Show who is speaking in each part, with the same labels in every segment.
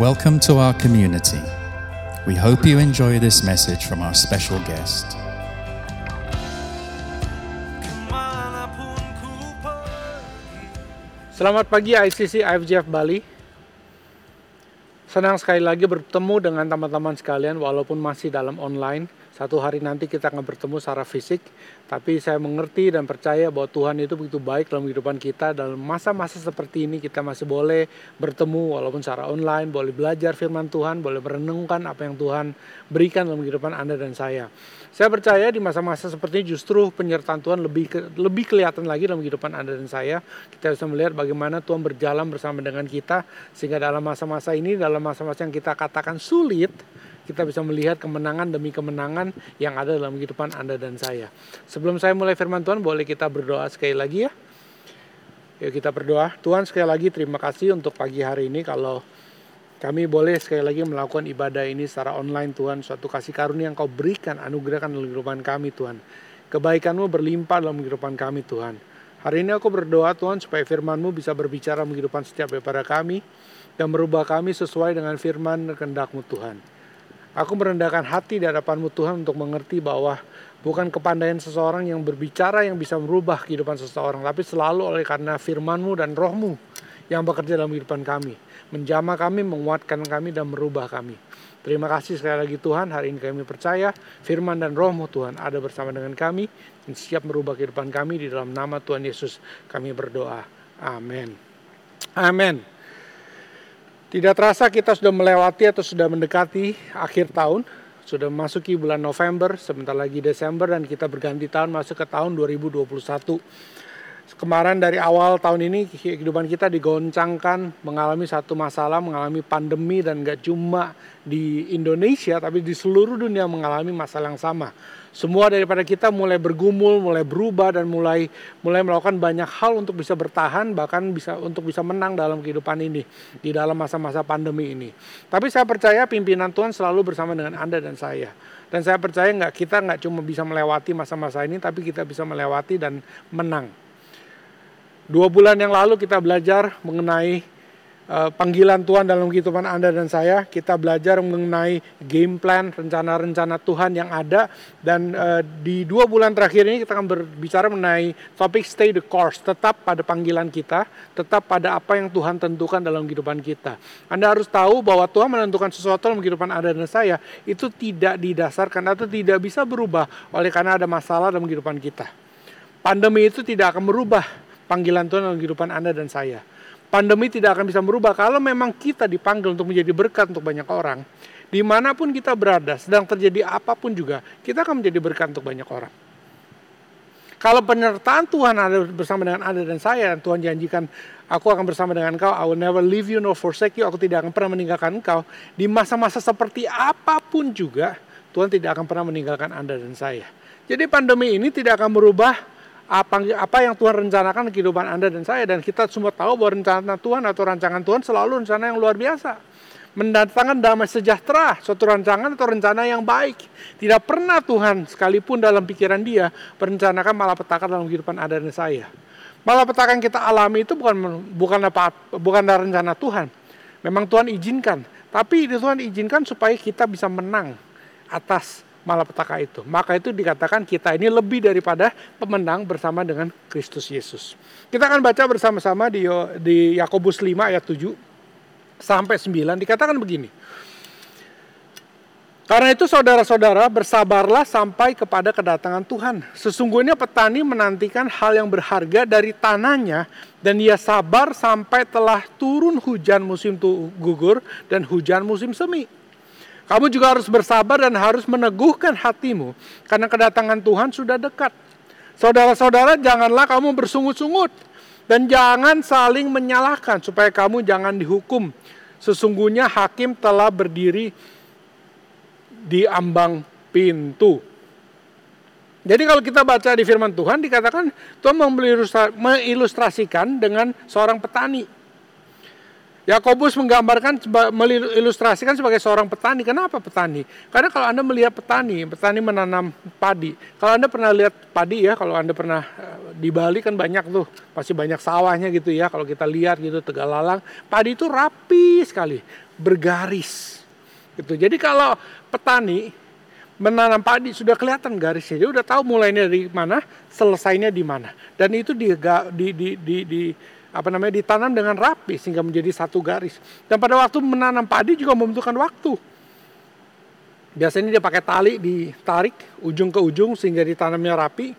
Speaker 1: Welcome to our community. We hope you enjoy this message from our special guest.
Speaker 2: Selamat pagi ICC IFGF Bali. Senang sekali lagi bertemu dengan teman-teman sekalian walaupun masih dalam online. Satu hari nanti kita akan bertemu secara fisik, tapi saya mengerti dan percaya bahwa Tuhan itu begitu baik dalam kehidupan kita. Dalam masa-masa seperti ini kita masih boleh bertemu walaupun secara online, boleh belajar firman Tuhan, boleh merenungkan apa yang Tuhan berikan dalam kehidupan Anda dan saya. Saya percaya di masa-masa seperti ini justru penyertaan Tuhan lebih lebih kelihatan lagi dalam kehidupan Anda dan saya. Kita bisa melihat bagaimana Tuhan berjalan bersama dengan kita sehingga dalam masa-masa ini, dalam masa-masa yang kita katakan sulit, kita bisa melihat kemenangan demi kemenangan yang ada dalam kehidupan Anda dan saya. Sebelum saya mulai firman Tuhan, boleh kita berdoa sekali lagi ya. Yuk kita berdoa. Tuhan sekali lagi terima kasih untuk pagi hari ini kalau kami boleh sekali lagi melakukan ibadah ini secara online Tuhan. Suatu kasih karunia yang kau berikan, anugerahkan dalam kehidupan kami Tuhan. Kebaikanmu berlimpah dalam kehidupan kami Tuhan. Hari ini aku berdoa Tuhan supaya firmanmu bisa berbicara dalam kehidupan setiap daripada kami. Dan merubah kami sesuai dengan firman dan kehendakmu Tuhan. Aku merendahkan hati di hadapanmu Tuhan untuk mengerti bahwa bukan kepandaian seseorang yang berbicara yang bisa merubah kehidupan seseorang. Tapi selalu oleh karena firmanmu dan rohmu yang bekerja dalam kehidupan kami. Menjamah kami, menguatkan kami, dan merubah kami. Terima kasih sekali lagi Tuhan, hari ini kami percaya firman dan rohmu Tuhan ada bersama dengan kami dan siap merubah kehidupan kami di dalam nama Tuhan Yesus kami berdoa. Amin. Amin. Tidak terasa kita sudah melewati atau sudah mendekati akhir tahun. Sudah memasuki bulan November, sebentar lagi Desember dan kita berganti tahun masuk ke tahun 2021. Kemarin dari awal tahun ini kehidupan kita digoncangkan mengalami satu masalah, mengalami pandemi dan gak cuma di Indonesia tapi di seluruh dunia mengalami masalah yang sama. Semua daripada kita mulai bergumul, mulai berubah dan mulai mulai melakukan banyak hal untuk bisa bertahan bahkan bisa untuk bisa menang dalam kehidupan ini di dalam masa-masa pandemi ini. Tapi saya percaya pimpinan Tuhan selalu bersama dengan Anda dan saya. Dan saya percaya nggak kita nggak cuma bisa melewati masa-masa ini, tapi kita bisa melewati dan menang. Dua bulan yang lalu kita belajar mengenai uh, panggilan Tuhan dalam kehidupan Anda dan saya. Kita belajar mengenai game plan, rencana-rencana Tuhan yang ada. Dan uh, di dua bulan terakhir ini kita akan berbicara mengenai topik stay the course. Tetap pada panggilan kita, tetap pada apa yang Tuhan tentukan dalam kehidupan kita. Anda harus tahu bahwa Tuhan menentukan sesuatu dalam kehidupan Anda dan saya itu tidak didasarkan atau tidak bisa berubah oleh karena ada masalah dalam kehidupan kita. Pandemi itu tidak akan merubah panggilan Tuhan dalam kehidupan Anda dan saya. Pandemi tidak akan bisa merubah kalau memang kita dipanggil untuk menjadi berkat untuk banyak orang. Di mana pun kita berada, sedang terjadi apa pun juga, kita akan menjadi berkat untuk banyak orang. Kalau penyertaan Tuhan ada bersama dengan Anda dan saya, dan Tuhan janjikan, aku akan bersama dengan engkau, I will never leave you nor forsake you, aku tidak akan pernah meninggalkan engkau. Di masa-masa seperti apa pun juga, Tuhan tidak akan pernah meninggalkan Anda dan saya. Jadi pandemi ini tidak akan merubah apa apa yang Tuhan rencanakan kehidupan Anda dan saya dan kita semua tahu bahwa rencana Tuhan atau rancangan Tuhan selalu rencana yang luar biasa. Mendatangkan damai sejahtera, suatu rancangan atau rencana yang baik. Tidak pernah Tuhan sekalipun dalam pikiran dia merencanakan malapetaka dalam kehidupan Anda dan saya. Malapetaka yang kita alami itu bukan bukan apa bukan dari rencana Tuhan. Memang Tuhan izinkan, tapi Tuhan izinkan supaya kita bisa menang atas malapetaka itu. Maka itu dikatakan kita ini lebih daripada pemenang bersama dengan Kristus Yesus. Kita akan baca bersama-sama di di Yakobus 5 ayat 7 sampai 9 dikatakan begini. Karena itu saudara-saudara bersabarlah sampai kepada kedatangan Tuhan. Sesungguhnya petani menantikan hal yang berharga dari tanahnya dan ia sabar sampai telah turun hujan musim gugur dan hujan musim semi. Kamu juga harus bersabar dan harus meneguhkan hatimu karena kedatangan Tuhan sudah dekat. Saudara-saudara, janganlah kamu bersungut-sungut dan jangan saling menyalahkan supaya kamu jangan dihukum. Sesungguhnya hakim telah berdiri di ambang pintu. Jadi kalau kita baca di firman Tuhan dikatakan Tuhan mengilustrasikan dengan seorang petani. Yakobus menggambarkan, melilustrasikan sebagai seorang petani. Kenapa petani? Karena kalau Anda melihat petani, petani menanam padi. Kalau Anda pernah lihat padi ya, kalau Anda pernah eh, di Bali kan banyak tuh, pasti banyak sawahnya gitu ya. Kalau kita lihat gitu Tegalalang, padi itu rapi sekali, bergaris. Gitu. Jadi kalau petani menanam padi sudah kelihatan garisnya, dia udah tahu mulainya dari mana, selesainya di mana. Dan itu di, di, di, di, di apa namanya ditanam dengan rapi sehingga menjadi satu garis. Dan pada waktu menanam padi juga membutuhkan waktu. Biasanya dia pakai tali ditarik ujung ke ujung sehingga ditanamnya rapi.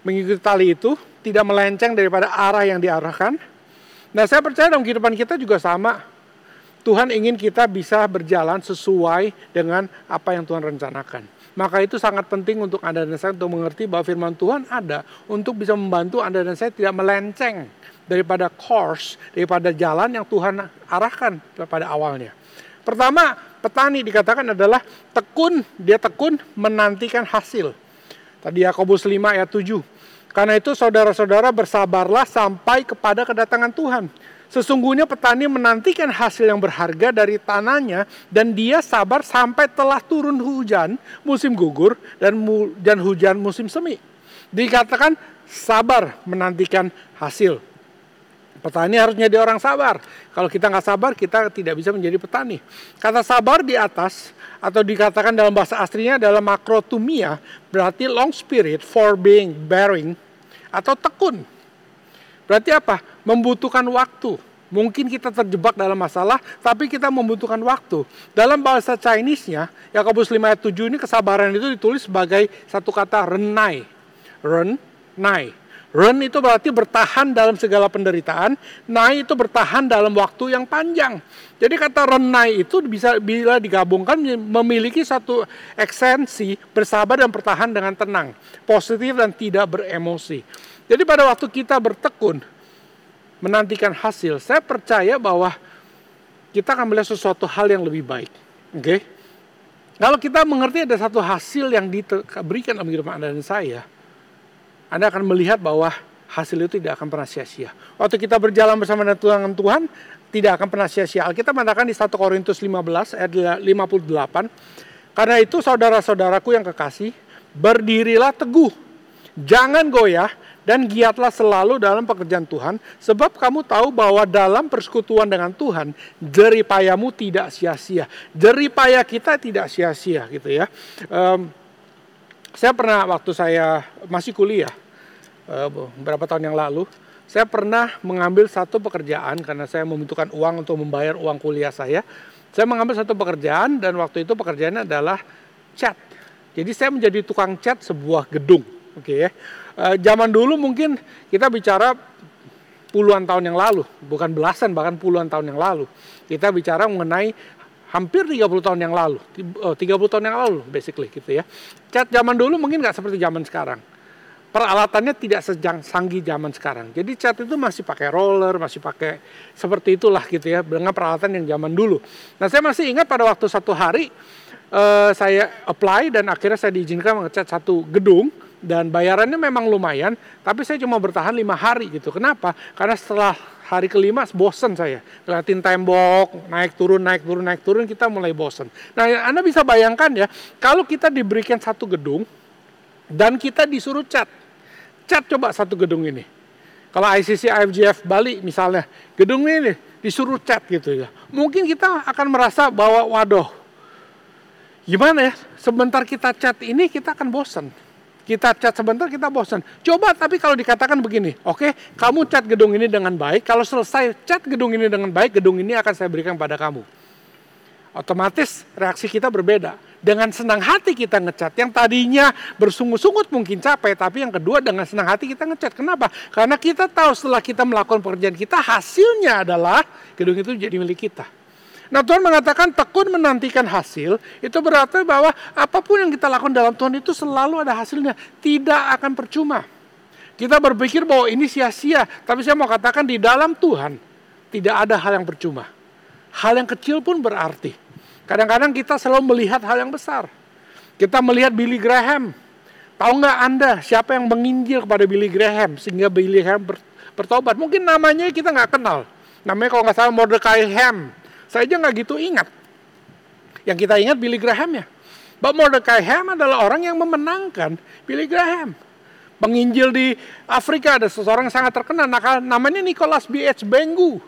Speaker 2: Mengikuti tali itu tidak melenceng daripada arah yang diarahkan. Nah, saya percaya dalam kehidupan kita juga sama. Tuhan ingin kita bisa berjalan sesuai dengan apa yang Tuhan rencanakan. Maka itu sangat penting untuk Anda dan saya untuk mengerti bahwa firman Tuhan ada untuk bisa membantu Anda dan saya tidak melenceng daripada course, daripada jalan yang Tuhan arahkan pada awalnya. Pertama, petani dikatakan adalah tekun, dia tekun menantikan hasil. Tadi Yakobus 5 ayat 7. Karena itu saudara-saudara bersabarlah sampai kepada kedatangan Tuhan. Sesungguhnya petani menantikan hasil yang berharga dari tanahnya dan dia sabar sampai telah turun hujan musim gugur dan dan hujan musim semi. Dikatakan sabar menantikan hasil. Petani harus menjadi orang sabar. Kalau kita nggak sabar, kita tidak bisa menjadi petani. Kata sabar di atas atau dikatakan dalam bahasa aslinya adalah makrotumia, berarti long spirit, for being, bearing, atau tekun. Berarti apa? Membutuhkan waktu. Mungkin kita terjebak dalam masalah, tapi kita membutuhkan waktu. Dalam bahasa Chinese-nya, Yakobus 5 ayat 7 ini kesabaran itu ditulis sebagai satu kata renai. Renai Run itu berarti bertahan dalam segala penderitaan, nai itu bertahan dalam waktu yang panjang. Jadi kata renai itu bisa bila digabungkan memiliki satu eksensi bersabar dan bertahan dengan tenang, positif dan tidak beremosi. Jadi pada waktu kita bertekun menantikan hasil, saya percaya bahwa kita akan melihat sesuatu hal yang lebih baik. Oke? Okay? Kalau kita mengerti ada satu hasil yang diberikan dalam kehidupan Anda dan saya, anda akan melihat bahwa hasil itu tidak akan pernah sia-sia. Waktu kita berjalan bersama dengan Tuhan, tidak akan pernah sia-sia. Alkitab mengatakan di 1 Korintus 15 ayat 58, karena itu saudara-saudaraku yang kekasih, berdirilah teguh, jangan goyah, dan giatlah selalu dalam pekerjaan Tuhan, sebab kamu tahu bahwa dalam persekutuan dengan Tuhan, jeripayamu tidak sia-sia. Jeripaya kita tidak sia-sia gitu ya. Um, saya pernah waktu saya masih kuliah uh, beberapa tahun yang lalu, saya pernah mengambil satu pekerjaan karena saya membutuhkan uang untuk membayar uang kuliah saya. Saya mengambil satu pekerjaan dan waktu itu pekerjaannya adalah cat. Jadi saya menjadi tukang cat sebuah gedung. Oke okay, ya. Uh, zaman dulu mungkin kita bicara puluhan tahun yang lalu, bukan belasan bahkan puluhan tahun yang lalu. Kita bicara mengenai hampir 30 tahun yang lalu, 30 tahun yang lalu basically gitu ya. Cat zaman dulu mungkin nggak seperti zaman sekarang. Peralatannya tidak sejang sanggi zaman sekarang. Jadi cat itu masih pakai roller, masih pakai seperti itulah gitu ya, dengan peralatan yang zaman dulu. Nah saya masih ingat pada waktu satu hari uh, saya apply dan akhirnya saya diizinkan mengecat satu gedung dan bayarannya memang lumayan, tapi saya cuma bertahan lima hari gitu. Kenapa? Karena setelah hari kelima bosen saya. Ngeliatin tembok naik turun naik turun naik turun kita mulai bosen. Nah anda bisa bayangkan ya kalau kita diberikan satu gedung dan kita disuruh cat. Cat coba satu gedung ini. Kalau ICC IFGF Bali misalnya gedung ini disuruh cat gitu ya. Mungkin kita akan merasa bahwa waduh gimana ya? Sebentar kita cat ini kita akan bosen kita cat sebentar kita bosan. Coba tapi kalau dikatakan begini, oke, okay, kamu cat gedung ini dengan baik, kalau selesai cat gedung ini dengan baik, gedung ini akan saya berikan pada kamu. Otomatis reaksi kita berbeda. Dengan senang hati kita ngecat. Yang tadinya bersungut-sungut mungkin capek, tapi yang kedua dengan senang hati kita ngecat. Kenapa? Karena kita tahu setelah kita melakukan pekerjaan kita, hasilnya adalah gedung itu jadi milik kita. Nah Tuhan mengatakan tekun menantikan hasil, itu berarti bahwa apa pun yang kita lakukan dalam Tuhan itu selalu ada hasilnya. Tidak akan percuma. Kita berpikir bahwa ini sia-sia, tapi saya mau katakan di dalam Tuhan tidak ada hal yang percuma. Hal yang kecil pun berarti. Kadang-kadang kita selalu melihat hal yang besar. Kita melihat Billy Graham. Tahu nggak Anda siapa yang menginjil kepada Billy Graham sehingga Billy Graham bertobat? Mungkin namanya kita nggak kenal. Namanya kalau nggak salah Mordecai Ham. Saya aja nggak gitu ingat. Yang kita ingat Billy Graham ya. But Mordecai Ham adalah orang yang memenangkan Billy Graham. Penginjil di Afrika ada seseorang yang sangat terkenal, namanya Nicholas B.H. Bengu.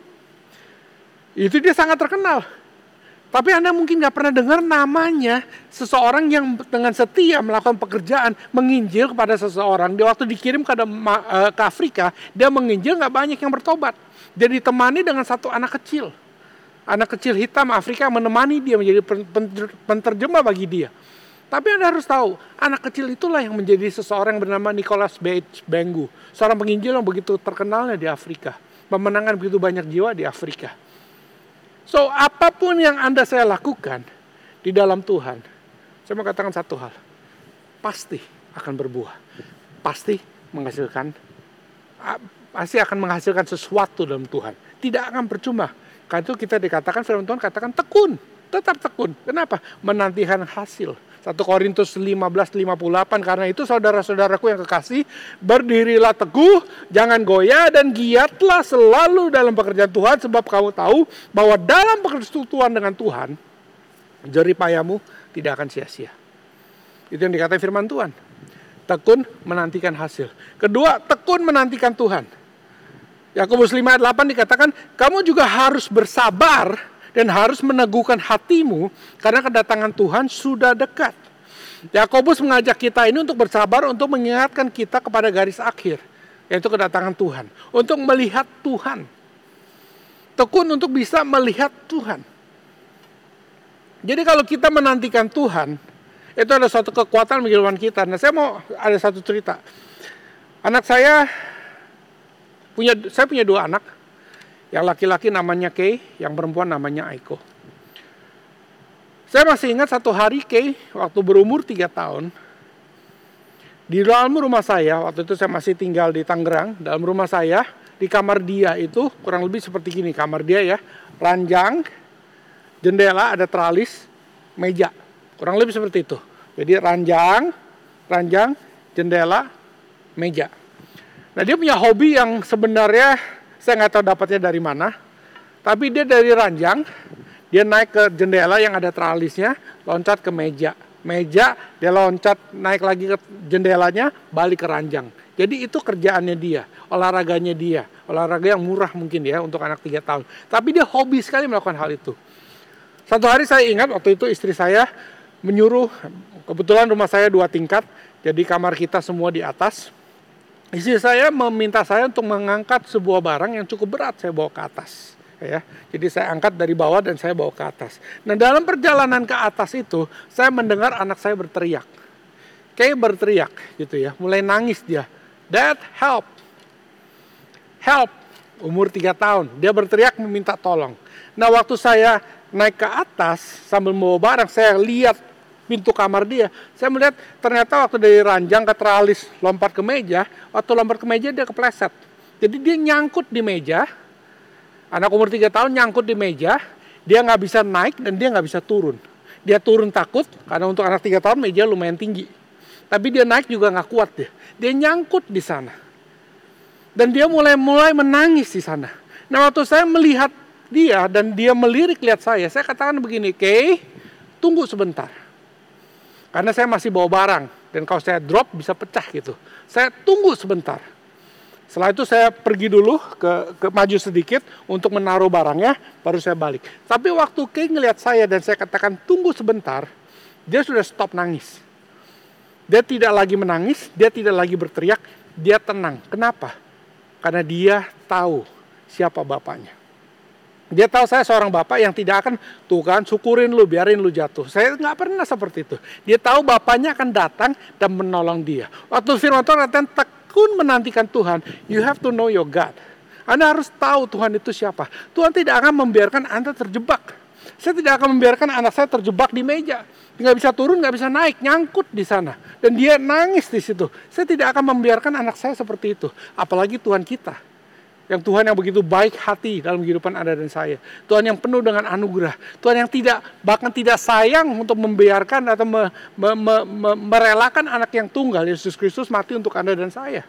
Speaker 2: Itu dia sangat terkenal. Tapi Anda mungkin nggak pernah dengar namanya seseorang yang dengan setia melakukan pekerjaan menginjil kepada seseorang. Di waktu dikirim ke, eh, ke Afrika, dia menginjil nggak banyak yang bertobat. Dia ditemani dengan satu anak kecil. Anak kecil hitam Afrika menemani dia menjadi penterjemah bagi dia. Tapi Anda harus tahu, anak kecil itulah yang menjadi seseorang yang bernama Nicholas Bates Bengu. Seorang penginjil yang begitu terkenalnya di Afrika. Memenangkan begitu banyak jiwa di Afrika. So, apa pun yang Anda saya lakukan di dalam Tuhan, saya mau katakan satu hal. Pasti akan berbuah. Pasti menghasilkan pasti akan menghasilkan sesuatu dalam Tuhan. Tidak akan percuma. Karena itu kita dikatakan firman Tuhan katakan tekun, tetap tekun. Kenapa? Menantikan hasil. 1 Korintus 15:58 karena itu saudara-saudaraku yang kekasih berdirilah teguh jangan goyah dan giatlah selalu dalam pekerjaan Tuhan sebab kamu tahu bahwa dalam persekutuan dengan Tuhan jerih payamu tidak akan sia-sia. Itu yang dikatakan firman Tuhan. Tekun menantikan hasil. Kedua, tekun menantikan Tuhan. Yakobus 5 ayat 8 dikatakan, kamu juga harus bersabar dan harus meneguhkan hatimu karena kedatangan Tuhan sudah dekat. Yakobus mengajak kita ini untuk bersabar untuk mengingatkan kita kepada garis akhir, yaitu kedatangan Tuhan, untuk melihat Tuhan. Tekun untuk bisa melihat Tuhan. Jadi kalau kita menantikan Tuhan, itu ada suatu kekuatan bagi kita. Nah, saya mau ada satu cerita. Anak saya punya saya punya dua anak yang laki-laki namanya Kay, yang perempuan namanya Aiko. Saya masih ingat satu hari Kay, waktu berumur 3 tahun, di dalam rumah saya, waktu itu saya masih tinggal di Tangerang, dalam rumah saya, di kamar dia itu kurang lebih seperti gini, kamar dia ya, ranjang, jendela, ada teralis, meja. Kurang lebih seperti itu. Jadi ranjang, ranjang, jendela, meja. Nah dia punya hobi yang sebenarnya saya nggak tahu dapatnya dari mana. Tapi dia dari ranjang, dia naik ke jendela yang ada tralisnya, loncat ke meja. Meja, dia loncat, naik lagi ke jendelanya, balik ke ranjang. Jadi itu kerjaannya dia, olahraganya dia. Olahraga yang murah mungkin ya untuk anak 3 tahun. Tapi dia hobi sekali melakukan hal itu. Satu hari saya ingat waktu itu istri saya menyuruh, kebetulan rumah saya dua tingkat, jadi kamar kita semua di atas Istri saya meminta saya untuk mengangkat sebuah barang yang cukup berat saya bawa ke atas. Ya, jadi saya angkat dari bawah dan saya bawa ke atas. Nah dalam perjalanan ke atas itu saya mendengar anak saya berteriak, kayak berteriak gitu ya, mulai nangis dia. Dad help, help. Umur 3 tahun, dia berteriak meminta tolong. Nah waktu saya naik ke atas sambil membawa barang, saya lihat pintu kamar dia. Saya melihat ternyata waktu dari ranjang ke teralis lompat ke meja, waktu lompat ke meja dia kepleset. Jadi dia nyangkut di meja, anak umur 3 tahun nyangkut di meja, dia nggak bisa naik dan dia nggak bisa turun. Dia turun takut karena untuk anak 3 tahun meja lumayan tinggi. Tapi dia naik juga nggak kuat dia. Dia nyangkut di sana. Dan dia mulai-mulai menangis di sana. Nah waktu saya melihat dia dan dia melirik lihat saya, saya katakan begini, Kay, tunggu sebentar. Karena saya masih bawa barang dan kalau saya drop bisa pecah gitu. Saya tunggu sebentar. Setelah itu saya pergi dulu ke, ke maju sedikit untuk menaruh barangnya, baru saya balik. Tapi waktu Kay ngelihat saya dan saya katakan tunggu sebentar, dia sudah stop nangis. Dia tidak lagi menangis, dia tidak lagi berteriak, dia tenang. Kenapa? Karena dia tahu siapa bapaknya. Dia tahu saya seorang bapak yang tidak akan tuh kan syukurin lu biarin lu jatuh. Saya nggak pernah seperti itu. Dia tahu bapaknya akan datang dan menolong dia. Waktu firman Tuhan katakan tekun menantikan Tuhan, you have to know your God. Anda harus tahu Tuhan itu siapa. Tuhan tidak akan membiarkan Anda terjebak. Saya tidak akan membiarkan anak saya terjebak di meja. Nggak bisa turun, nggak bisa naik, nyangkut di sana. Dan dia nangis di situ. Saya tidak akan membiarkan anak saya seperti itu. Apalagi Tuhan kita yang Tuhan yang begitu baik hati dalam kehidupan Anda dan saya. Tuhan yang penuh dengan anugerah. Tuhan yang tidak bahkan tidak sayang untuk membiarkan atau me, me, me, me, merelakan anak yang tunggal Yesus Kristus mati untuk Anda dan saya.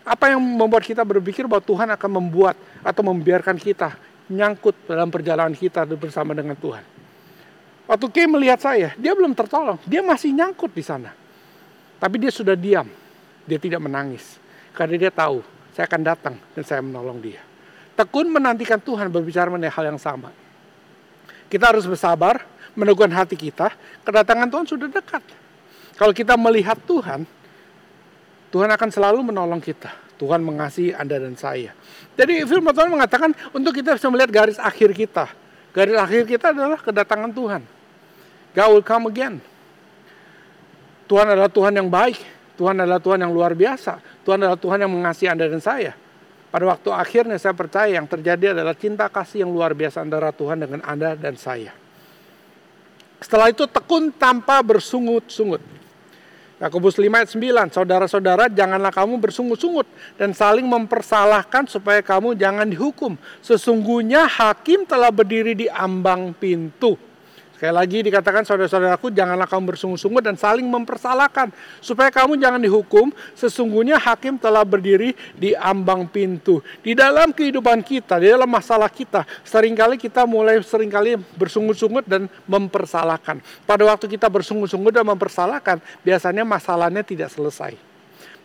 Speaker 2: Apa yang membuat kita berpikir bahwa Tuhan akan membuat atau membiarkan kita nyangkut dalam perjalanan kita bersama dengan Tuhan? Waktu Kay melihat saya, dia belum tertolong. Dia masih nyangkut di sana. Tapi dia sudah diam. Dia tidak menangis. Karena dia tahu, saya akan datang dan saya menolong dia. Tekun menantikan Tuhan berbicara mengenai hal yang sama. Kita harus bersabar, meneguhkan hati kita. Kedatangan Tuhan sudah dekat. Kalau kita melihat Tuhan, Tuhan akan selalu menolong kita. Tuhan mengasihi Anda dan saya. Jadi firman Tuhan mengatakan untuk kita bisa melihat garis akhir kita. Garis akhir kita adalah kedatangan Tuhan. God will come again. Tuhan adalah Tuhan yang baik. Tuhan adalah Tuhan yang luar biasa. Tuhan adalah Tuhan yang mengasihi Anda dan saya. Pada waktu akhirnya saya percaya yang terjadi adalah cinta kasih yang luar biasa antara Tuhan dengan Anda dan saya. Setelah itu tekun tanpa bersungut-sungut. Yakobus 5 ayat 9, saudara-saudara janganlah kamu bersungut-sungut dan saling mempersalahkan supaya kamu jangan dihukum. Sesungguhnya hakim telah berdiri di ambang pintu. Sekali lagi dikatakan saudara-saudaraku janganlah kamu bersungut-sungut dan saling mempersalahkan supaya kamu jangan dihukum. Sesungguhnya hakim telah berdiri di ambang pintu. Di dalam kehidupan kita, di dalam masalah kita, sering kali kita mulai sering kali bersungut-sungut dan mempersalahkan. Pada waktu kita bersungut-sungut dan mempersalahkan, biasanya masalahnya tidak selesai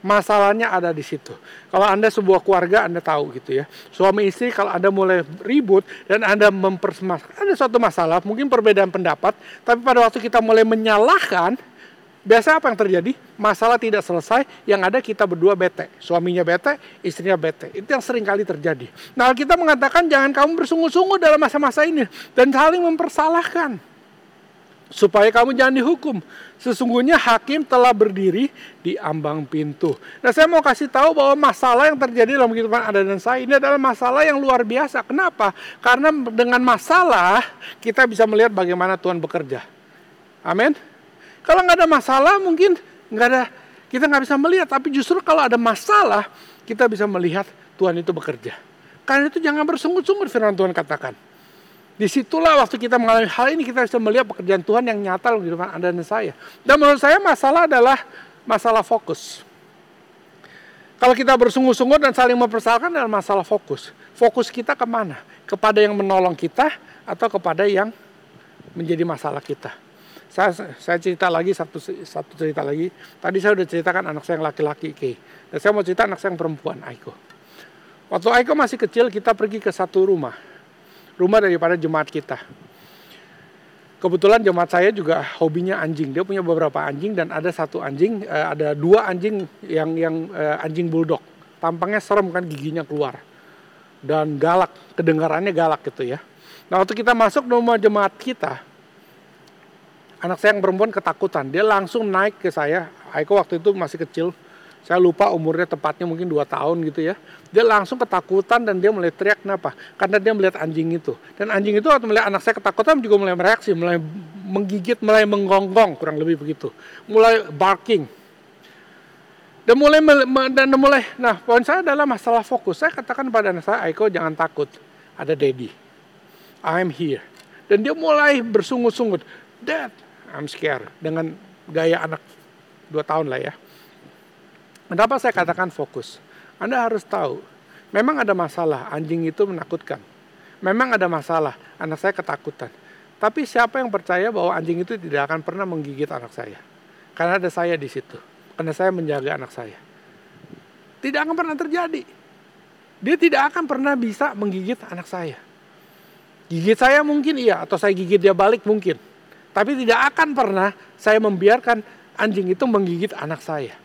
Speaker 2: masalahnya ada di situ. Kalau Anda sebuah keluarga, Anda tahu gitu ya. Suami istri kalau Anda mulai ribut dan Anda mempersemas ada suatu masalah, mungkin perbedaan pendapat, tapi pada waktu kita mulai menyalahkan, biasa apa yang terjadi? Masalah tidak selesai, yang ada kita berdua bete. Suaminya bete, istrinya bete. Itu yang sering kali terjadi. Nah, kita mengatakan jangan kamu bersungut-sungut dalam masa-masa ini dan saling mempersalahkan supaya kamu jangan dihukum. Sesungguhnya hakim telah berdiri di ambang pintu. Nah saya mau kasih tahu bahwa masalah yang terjadi dalam kehidupan Anda dan saya ini adalah masalah yang luar biasa. Kenapa? Karena dengan masalah kita bisa melihat bagaimana Tuhan bekerja. Amin. Kalau nggak ada masalah mungkin nggak ada kita nggak bisa melihat. Tapi justru kalau ada masalah kita bisa melihat Tuhan itu bekerja. Karena itu jangan bersungut-sungut firman Tuhan katakan. Di situlah waktu kita mengalami hal ini kita bisa melihat pekerjaan Tuhan yang nyata dalam kehidupan Anda dan saya. Dan menurut saya masalah adalah masalah fokus. Kalau kita bersungguh-sungguh dan saling mempersalahkan adalah masalah fokus. Fokus kita ke mana? Kepada yang menolong kita atau kepada yang menjadi masalah kita. Saya, saya cerita lagi satu satu cerita lagi. Tadi saya sudah ceritakan anak saya yang laki-laki Ike. Dan saya mau cerita anak saya yang perempuan Aiko. Waktu Aiko masih kecil kita pergi ke satu rumah rumah daripada jemaat kita. Kebetulan jemaat saya juga hobinya anjing. Dia punya beberapa anjing dan ada satu anjing, uh, ada dua anjing yang yang uh, anjing bulldog. Tampangnya serem kan giginya keluar. Dan galak, kedengarannya galak gitu ya. Nah waktu kita masuk rumah jemaat kita, anak saya yang perempuan ketakutan. Dia langsung naik ke saya. Aiko waktu itu masih kecil, saya lupa umurnya tepatnya mungkin 2 tahun gitu ya. Dia langsung ketakutan dan dia mulai teriak kenapa? Karena dia melihat anjing itu. Dan anjing itu waktu melihat anak saya ketakutan juga mulai mereaksi, mulai menggigit, mulai menggonggong kurang lebih begitu. Mulai barking. Dan mulai dan mulai nah poin saya adalah masalah fokus. Saya katakan pada anak saya, Aiko jangan takut. Ada daddy. I'm here. Dan dia mulai bersungut-sungut. Dad, I'm scared. Dengan gaya anak dua tahun lah ya Kenapa saya katakan fokus? Anda harus tahu, memang ada masalah, anjing itu menakutkan. Memang ada masalah, anak saya ketakutan. Tapi siapa yang percaya bahwa anjing itu tidak akan pernah menggigit anak saya? Karena ada saya di situ. Karena saya menjaga anak saya. Tidak akan pernah terjadi. Dia tidak akan pernah bisa menggigit anak saya. Gigit saya mungkin iya, atau saya gigit dia balik mungkin. Tapi tidak akan pernah saya membiarkan anjing itu menggigit anak saya.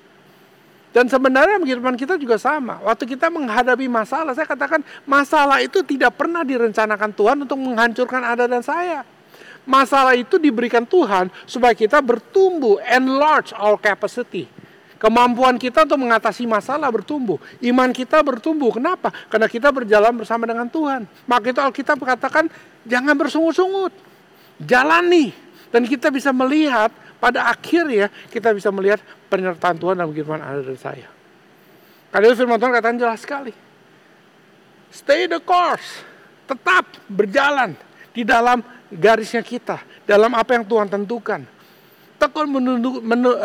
Speaker 2: Dan sebenarnya kehidupan kita juga sama. Waktu kita menghadapi masalah, saya katakan masalah itu tidak pernah direncanakan Tuhan untuk menghancurkan Anda dan saya. Masalah itu diberikan Tuhan supaya kita bertumbuh, enlarge our capacity. Kemampuan kita untuk mengatasi masalah bertumbuh. Iman kita bertumbuh. Kenapa? Karena kita berjalan bersama dengan Tuhan. Maka itu Alkitab katakan, jangan bersungut-sungut. Jalani. Dan kita bisa melihat pada akhirnya kita bisa melihat penyertaan Tuhan dalam kehidupan Anda dan saya. Karena firman Tuhan katakan jelas sekali. Stay the course. Tetap berjalan di dalam garisnya kita. Dalam apa yang Tuhan tentukan. Tekun menunggu,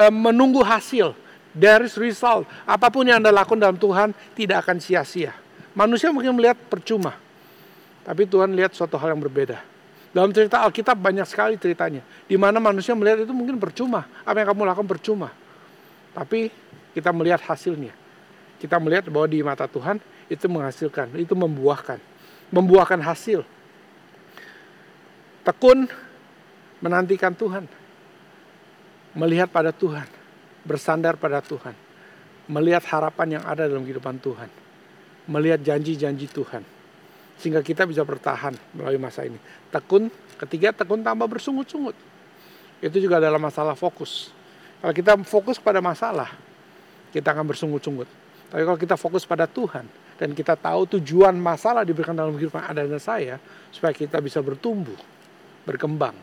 Speaker 2: menunggu hasil. There is result. Apa pun yang Anda lakukan dalam Tuhan tidak akan sia-sia. Manusia mungkin melihat percuma. Tapi Tuhan lihat suatu hal yang berbeda. Dalam cerita Alkitab banyak sekali ceritanya. Di mana manusia melihat itu mungkin percuma. Apa yang kamu lakukan percuma. Tapi kita melihat hasilnya. Kita melihat bahwa di mata Tuhan itu menghasilkan, itu membuahkan. Membuahkan hasil. Tekun menantikan Tuhan. Melihat pada Tuhan bersandar pada Tuhan, melihat harapan yang ada dalam kehidupan Tuhan, melihat janji-janji Tuhan, sehingga kita bisa bertahan melalui masa ini. Tekun, ketiga tekun tambah bersungut-sungut. Itu juga adalah masalah fokus. Kalau kita fokus pada masalah, kita akan bersungut-sungut. Tapi kalau kita fokus pada Tuhan, dan kita tahu tujuan masalah diberikan dalam kehidupan dan saya, supaya kita bisa bertumbuh, berkembang.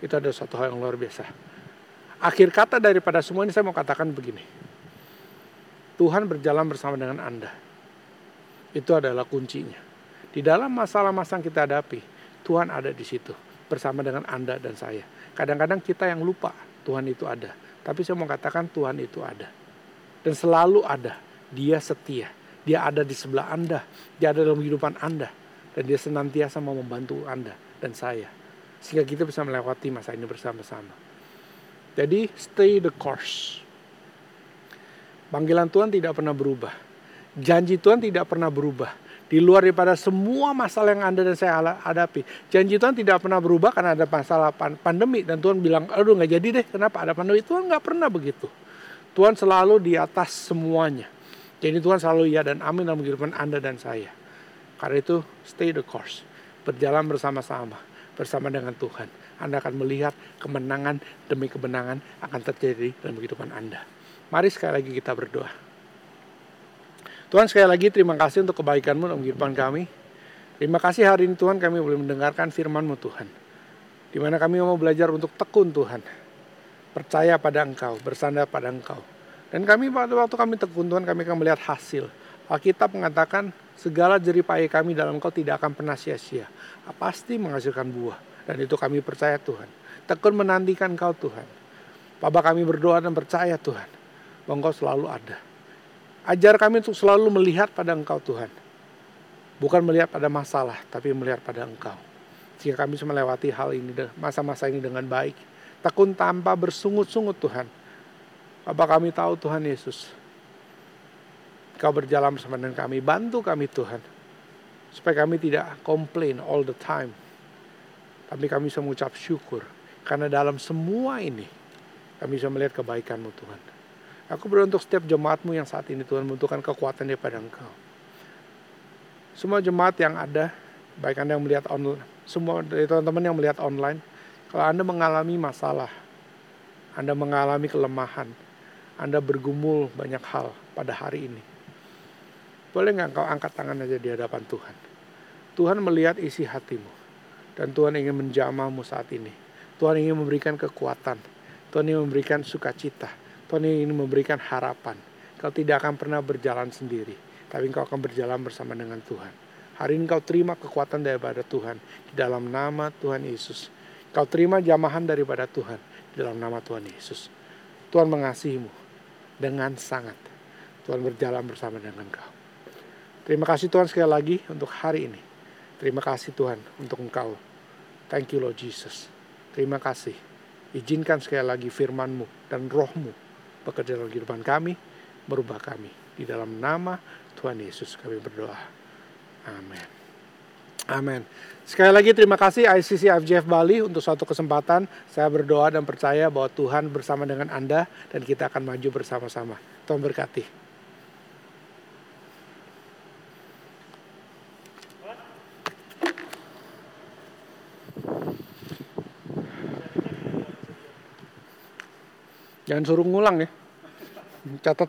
Speaker 2: Itu ada suatu hal yang luar biasa. Akhir kata daripada semua ini saya mau katakan begini. Tuhan berjalan bersama dengan Anda. Itu adalah kuncinya. Di dalam masalah-masalah kita hadapi, Tuhan ada di situ bersama dengan Anda dan saya. Kadang-kadang kita yang lupa Tuhan itu ada. Tapi saya mau katakan Tuhan itu ada. Dan selalu ada. Dia setia. Dia ada di sebelah Anda. Dia ada dalam kehidupan Anda. Dan dia senantiasa mau membantu Anda dan saya. Sehingga kita bisa melewati masa ini bersama-sama. Jadi stay the course. Panggilan Tuhan tidak pernah berubah. Janji Tuhan tidak pernah berubah. Di luar daripada semua masalah yang Anda dan saya hadapi. Janji Tuhan tidak pernah berubah karena ada masalah pandemi. Dan Tuhan bilang, aduh nggak jadi deh, kenapa ada pandemi. Tuhan nggak pernah begitu. Tuhan selalu di atas semuanya. Jadi Tuhan selalu ya dan amin dalam kehidupan Anda dan saya. Karena itu stay the course. Berjalan bersama-sama. Bersama dengan Tuhan anda akan melihat kemenangan demi kemenangan akan terjadi dalam kehidupan Anda. Mari sekali lagi kita berdoa. Tuhan sekali lagi terima kasih untuk kebaikan-Mu dalam kehidupan kami. Terima kasih hari ini Tuhan kami boleh mendengarkan firman-Mu Tuhan. Di mana kami mau belajar untuk tekun Tuhan. Percaya pada Engkau, bersandar pada Engkau. Dan kami pada waktu kami tekun Tuhan kami akan melihat hasil. Alkitab mengatakan segala jeripaya kami dalam Engkau tidak akan pernah sia-sia. Pasti menghasilkan buah. Dan itu kami percaya Tuhan. Tekun menantikan kau Tuhan. Bapak kami berdoa dan percaya Tuhan. Engkau selalu ada. Ajar kami untuk selalu melihat pada engkau Tuhan. Bukan melihat pada masalah, tapi melihat pada engkau. Sehingga kami bisa melewati hal ini, masa-masa ini dengan baik. Tekun tanpa bersungut-sungut Tuhan. Bapak kami tahu Tuhan Yesus. Kau berjalan bersama dengan kami. Bantu kami Tuhan. Supaya kami tidak komplain all the time tapi kami bisa mengucap syukur. Karena dalam semua ini, kami bisa melihat kebaikanmu Tuhan. Aku berdoa untuk setiap jemaatmu yang saat ini Tuhan membutuhkan kekuatan daripada Engkau. Semua jemaat yang ada, baik Anda yang melihat online, semua dari teman-teman yang melihat online, kalau Anda mengalami masalah, Anda mengalami kelemahan, Anda bergumul banyak hal pada hari ini. Boleh nggak kau angkat tangan aja di hadapan Tuhan? Tuhan melihat isi hatimu. Dan Tuhan ingin menjamahmu saat ini. Tuhan ingin memberikan kekuatan. Tuhan ingin memberikan sukacita. Tuhan ingin memberikan harapan. Kau tidak akan pernah berjalan sendiri. Tapi kau akan berjalan bersama dengan Tuhan. Hari ini kau terima kekuatan daripada Tuhan. Di dalam nama Tuhan Yesus. Kau terima jamahan daripada Tuhan. Di dalam nama Tuhan Yesus. Tuhan mengasihimu. Dengan sangat. Tuhan berjalan bersama dengan kau. Terima kasih Tuhan sekali lagi untuk hari ini. Terima kasih Tuhan untuk Engkau. Thank you Lord Jesus. Terima kasih. Izinkan sekali lagi firman-Mu dan roh-Mu bekerja dalam kehidupan kami, merubah kami. Di dalam nama Tuhan Yesus kami berdoa. Amin. Amin. Sekali lagi terima kasih ICC FJF Bali untuk suatu kesempatan. Saya berdoa dan percaya bahwa Tuhan bersama dengan Anda dan kita akan maju bersama-sama. Tuhan berkati. Jangan suruh ngulang ya. Catat